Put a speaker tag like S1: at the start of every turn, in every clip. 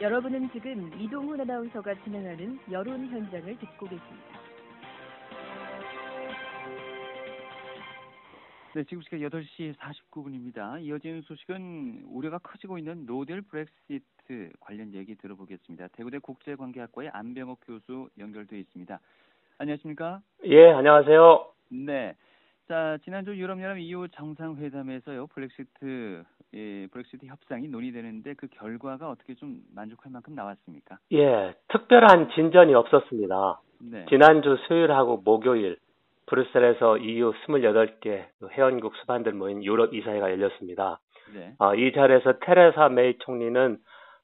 S1: 여러분은 지금 이동훈 아나운서가 진행하는 여론 현장을 듣고 계십니다.
S2: 네, 지금 시간 8시 49분입니다. 이어지는 소식은 우려가 커지고 있는 노델 브렉시트 관련 얘기 들어보겠습니다. 대구대 국제관계학과의 안병옥 교수 연결돼 있습니다. 안녕하십니까?
S3: 예, 안녕하세요.
S2: 네. 자, 지난주 유럽연합 EU 정상회담에서요, 브렉시트, 예, 브렉시트 협상이 논의되는데 그 결과가 어떻게 좀 만족할 만큼 나왔습니까?
S3: 예, 특별한 진전이 없었습니다.
S2: 네.
S3: 지난주 수요일하고 목요일 브뤼셀에서 EU 28개 회원국 수반들 모인 유럽 이사회가 열렸습니다.
S2: 네.
S3: 어, 이 자리에서 테레사 메이 총리는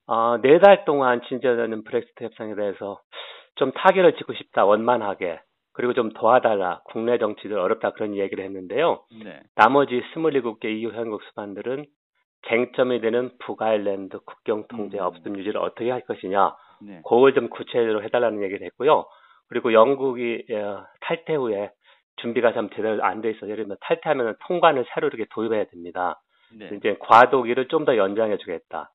S3: 어, 네달 동안 진전되는 브렉시트 협상에 대해서 좀 타결을 짓고 싶다 원만하게 그리고 좀 도와달라 국내 정치들 어렵다 그런 얘기를 했는데요.
S2: 네.
S3: 나머지 27개 EU 회원국 수반들은 쟁점이 되는 북아일랜드 국경 통제
S2: 음.
S3: 없음 유지를 어떻게 할 것이냐
S2: 네.
S3: 그걸 좀 구체적으로 해달라는 얘기를 했고요. 그리고 영국이 어, 탈퇴 후에 준비가 좀 제대로 안 돼 있어. 예를 들면 탈퇴하면 통관을 새로 이렇게 도입해야 됩니다.
S2: 네.
S3: 이제 과도기를 좀 더 연장해 주겠다.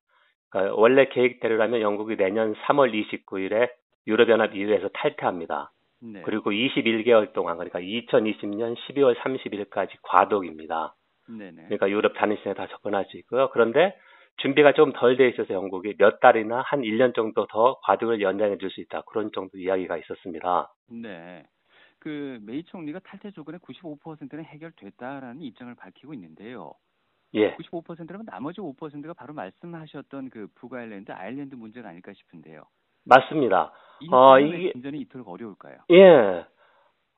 S3: 그러니까 원래 계획대로라면 영국이 내년 3월 29일에 유럽연합 EU에서 탈퇴합니다.
S2: 네.
S3: 그리고 21개월 동안 그러니까 2020년 12월 30일까지 과도기입니다.
S2: 네네.
S3: 그러니까 유럽 단위시장에 다 접근할 수 있고요. 그런데 준비가 좀 덜 돼 있어서 영국이 몇 달이나 한 1년 정도 더 과도기를 연장해 줄 수 있다. 그런 정도 이야기가 있었습니다.
S2: 네. 그 메이 총리가 탈퇴 조건의 95%는 해결됐다라는 입장을 밝히고 있는데요.
S3: 예.
S2: 95%라면 나머지 5%가 바로 말씀하셨던 그 북아일랜드, 아일랜드 문제가 아닐까 싶은데요.
S3: 맞습니다.
S2: 이
S3: 어, 이게-
S2: 진전이 이토록 어려울까요?
S3: 예.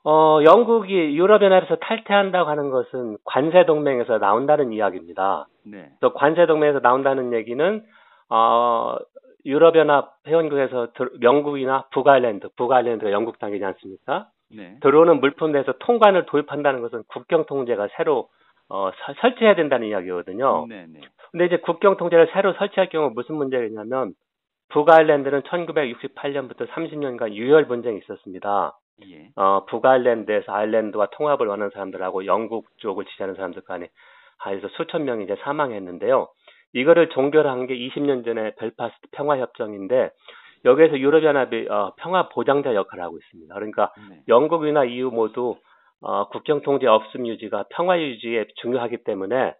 S3: 어, 영국이 유럽연합에서 탈퇴한다고 하는 것은 관세 동맹에서 나온다는 이야기입니다.
S2: 네.
S3: 또 관세 동맹에서 나온다는 얘기는, 어, 유럽연합 회원국에서 들- 영국이나 북아일랜드, 북아일랜드가 영국 땅이지 않습니까?
S2: 네.
S3: 들어오는 물품에서 통관을 도입한다는 것은 국경 통제가 새로 어, 서- 설치해야 된다는 이야기거든요.
S2: 네, 네.
S3: 근데 이제 국경 통제를 새로 설치할 경우 무슨 문제가 있냐면 북아일랜드는 1968년부터 30년간 유혈 분쟁이 있었습니다.
S2: 예.
S3: 어, 북아일랜드에서 아일랜드와 통합을 원하는 사람들하고 영국 쪽을 지지하는 사람들 간에 하여서 수천 명이 이제 사망했는데요. 이거를 종결한 게 20년 전에 벨파스트 평화협정인데 여기에서 유럽연합이 어, 평화 보장자 역할을 하고 있습니다. 그러니까
S2: 네.
S3: 영국이나 EU 모두 어, 국경 통제 없음 유지가 평화 유지에 중요하기 때문에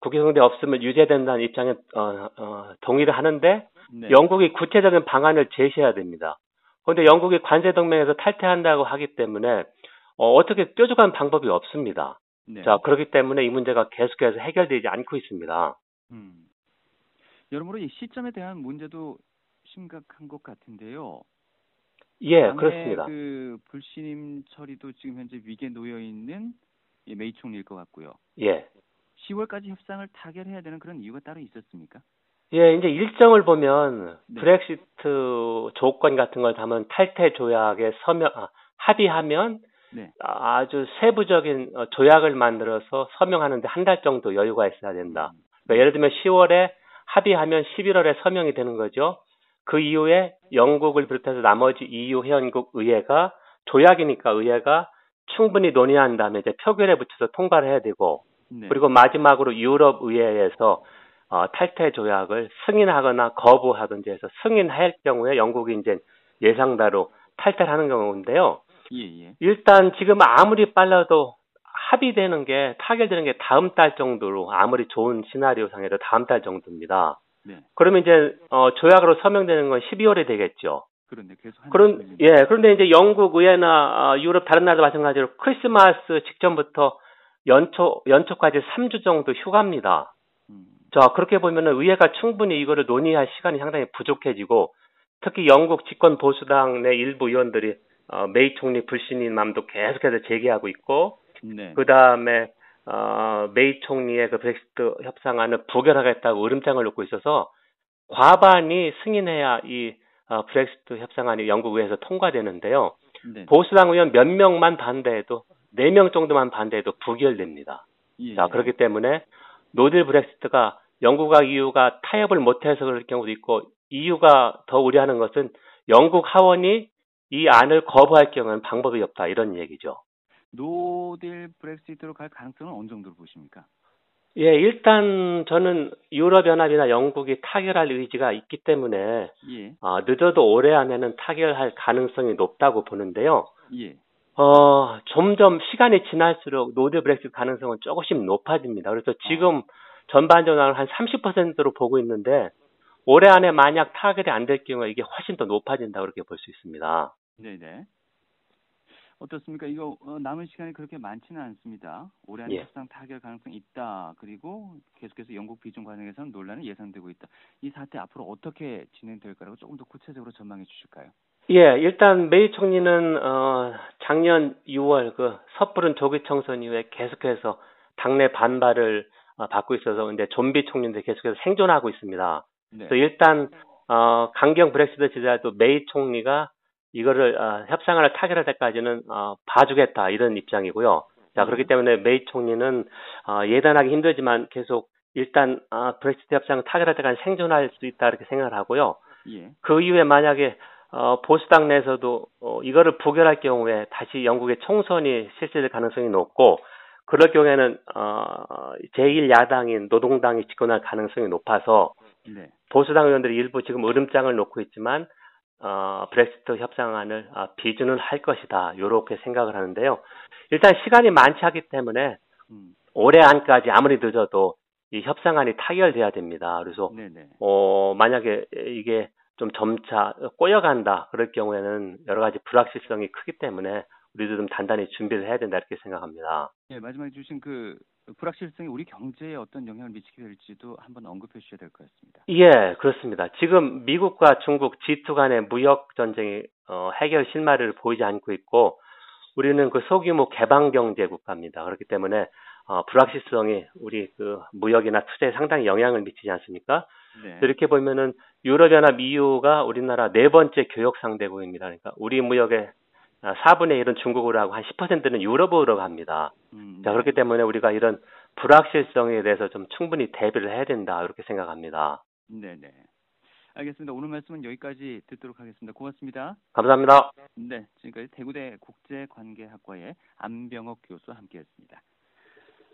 S3: 국경 통제 없음을 유지해야 된다는 입장에 어, 어, 동의를 하는데
S2: 네.
S3: 영국이 구체적인 방안을 제시해야 됩니다. 그런데 영국이 관세 동맹에서 탈퇴한다고 하기 때문에 어, 떻게 뾰족한 방법이 없습니다.
S2: 네.
S3: 자 그렇기 때문에 이 문제가 계속해서 해결되지 않고 있습니다.
S2: 음. 여러모로 이 시점에 대한 문제도 심각한 것 같은데요.
S3: 예, 그렇습니다.
S2: 그 불신임 처리도 지금 현재 위기에 놓여 있는 이 메이 총리일 것 같고요.
S3: 예.
S2: 10월까지 협상을 타결해야 되는 그런 이유가 따로 있었습니까?
S3: 예, 이제 일정을 보면
S2: 네.
S3: 브렉시트 조건 같은 걸 담은 탈퇴 조약에 서명 아, 합의하면
S2: 네.
S3: 아주 세부적인 어, 조약을 만들어서 서명하는데 한 달 정도 여유가 있어야 된다.
S2: 음.
S3: 그러니까 예를 들면 10월에 합의하면 11월에 서명이 되는 거죠. 그 이후에 영국을 비롯해서 나머지 EU 회원국 의회가 조약이니까 의회가 충분히 논의한 다음에 이제 표결에 붙여서 통과를 해야 되고
S2: 네.
S3: 그리고 마지막으로 유럽 의회에서 어, 탈퇴 조약을 승인하거나 거부하든지 해서 승인할 경우에 영국이 이제 예상대로 탈퇴를 하는 경우인데요.
S2: 예, 예.
S3: 일단 지금 아무리 빨라도 합의되는 게 타결되는 게 다음 달 정도로 아무리 좋은 시나리오 상에도 다음 달 정도입니다.
S2: 네.
S3: 그러면 이제 어, 조약으로 서명되는 건 12월이 되겠죠.
S2: 그런데 계속 한
S3: 그런. 예 그런데 이제 영국 의회나 어, 유럽 다른 나라도 마찬가지로 크리스마스 직전부터 연초 연초까지 3주 정도 휴가입니다.
S2: 음.
S3: 자 그렇게 보면은 의회가 충분히 이거를 논의할 시간이 상당히 부족해지고 특히 영국 집권 보수당 내 일부 의원들이 어, 메이 총리 불신인 맘도 계속해서 제기하고 있고
S2: 네.
S3: 그 다음에 어, 메이 총리의 그 브렉시트 협상안을 부결하겠다고 으름장을 놓고 있어서 과반이 승인해야 이 어, 브렉시트 협상안이 영국 의회에서 통과되는데요.
S2: 네.
S3: 보수당 의원 몇 명만 반대해도 네 명 정도만 반대해도 부결됩니다.
S2: 예.
S3: 자 그렇기 때문에 노딜 브렉시트가 영국과 EU가 타협을 못해서 그럴 경우도 있고 EU가 더 우려하는 것은 영국 하원이 이 안을 거부할 경우는 방법이 없다 이런 얘기죠.
S2: 노딜 브렉시트로 갈 가능성은 어느 정도로 보십니까?
S3: 예, 일단 저는 유럽연합이나 영국이 타결할 의지가 있기 때문에
S2: 예,
S3: 어, 늦어도 올해 안에는 타결할 가능성이 높다고 보는데요.
S2: 예,
S3: 어, 점점 시간이 지날수록 노딜 브렉시트 가능성은 조금씩 높아집니다. 그래서 지금 전반적으로 한 30%로 보고 있는데 올해 안에 만약 타결이 안 될 경우에 이게 훨씬 더 높아진다 그렇게 볼 수 있습니다.
S2: 네네. 어떻습니까? 이거 어, 남은 시간이 그렇게 많지는 않습니다. 올해 안에
S3: 예.
S2: 협상 타결 가능성이 있다. 그리고 계속해서 영국 비준 과정에서는 논란이 예상되고 있다. 이 사태 앞으로 어떻게 진행될까라고 조금 더 구체적으로 전망해 주실까요?
S3: 예, 일단 메이 총리는 어, 작년 6월 그 섣부른 조기 청선 이후에 계속해서 당내 반발을 어, 받고 있어서 근데 좀비 총리인데 계속해서 생존하고 있습니다.
S2: 네.
S3: 그래서 일단 어, 강경 브렉시트 지지자도 메이 총리가 이거를 어, 협상을 타결할 때까지는 어, 봐주겠다 이런 입장이고요. 자 그렇기 때문에 메이 총리는 어, 예단하기 힘들지만 계속 일단 어, 브렉시트 협상 타결할 때까지 생존할 수 있다 이렇게 생각을 하고요.
S2: 예.
S3: 그 이후에 만약에 어, 보수당 내에서도 어, 이거를 부결할 경우에 다시 영국의 총선이 실시될 가능성이 높고 그럴 경우에는 어, 제1야당인 노동당이 집권할 가능성이 높아서
S2: 네.
S3: 보수당 의원들이 일부 지금 으름장을 놓고 있지만 어, 브렉시트 협상안을 아, 비준을 할 것이다 이렇게 생각을 하는데요. 일단 시간이 많지 않기 때문에
S2: 음.
S3: 올해 안까지 아무리 늦어도 이 협상안이 타결돼야 됩니다. 그래서
S2: 네네.
S3: 어, 만약에 이게 좀 점차 꼬여간다. 그럴 경우에는 여러 가지 불확실성이 크기 때문에 우리도 좀 단단히 준비를 해야 된다. 이렇게 생각합니다.
S2: 예, 마지막에 주신 그 불확실성이 우리 경제에 어떤 영향을 미치게 될지도 한번 언급해 주셔야 될 것 같습니다.
S3: 예, 그렇습니다. 지금 미국과 중국 G2 간의 무역 전쟁이 어, 해결 실마리를 보이지 않고 있고 우리는 그 소규모 개방 경제 국가입니다. 그렇기 때문에 어, 불확실성이 우리 그 무역이나 투자에 상당히 영향을 미치지 않습니까?
S2: 네.
S3: 이렇게 보면은 유럽연합 EU가 우리나라 네 번째 교역 상대국입니다. 그러니까 우리 무역의 4분의 1은 중국으로 하고 한 10%는 유럽으로 갑니다.
S2: 음,
S3: 자,
S2: 네.
S3: 그렇기 때문에 우리가 이런 불확실성에 대해서 좀 충분히 대비를 해야 된다. 이렇게 생각합니다.
S2: 네 네. 알겠습니다. 오늘 말씀은 여기까지 듣도록 하겠습니다. 고맙습니다.
S3: 감사합니다.
S2: 네, 지금까지 대구대 국제관계학과의 안병옥 교수와 함께했습니다.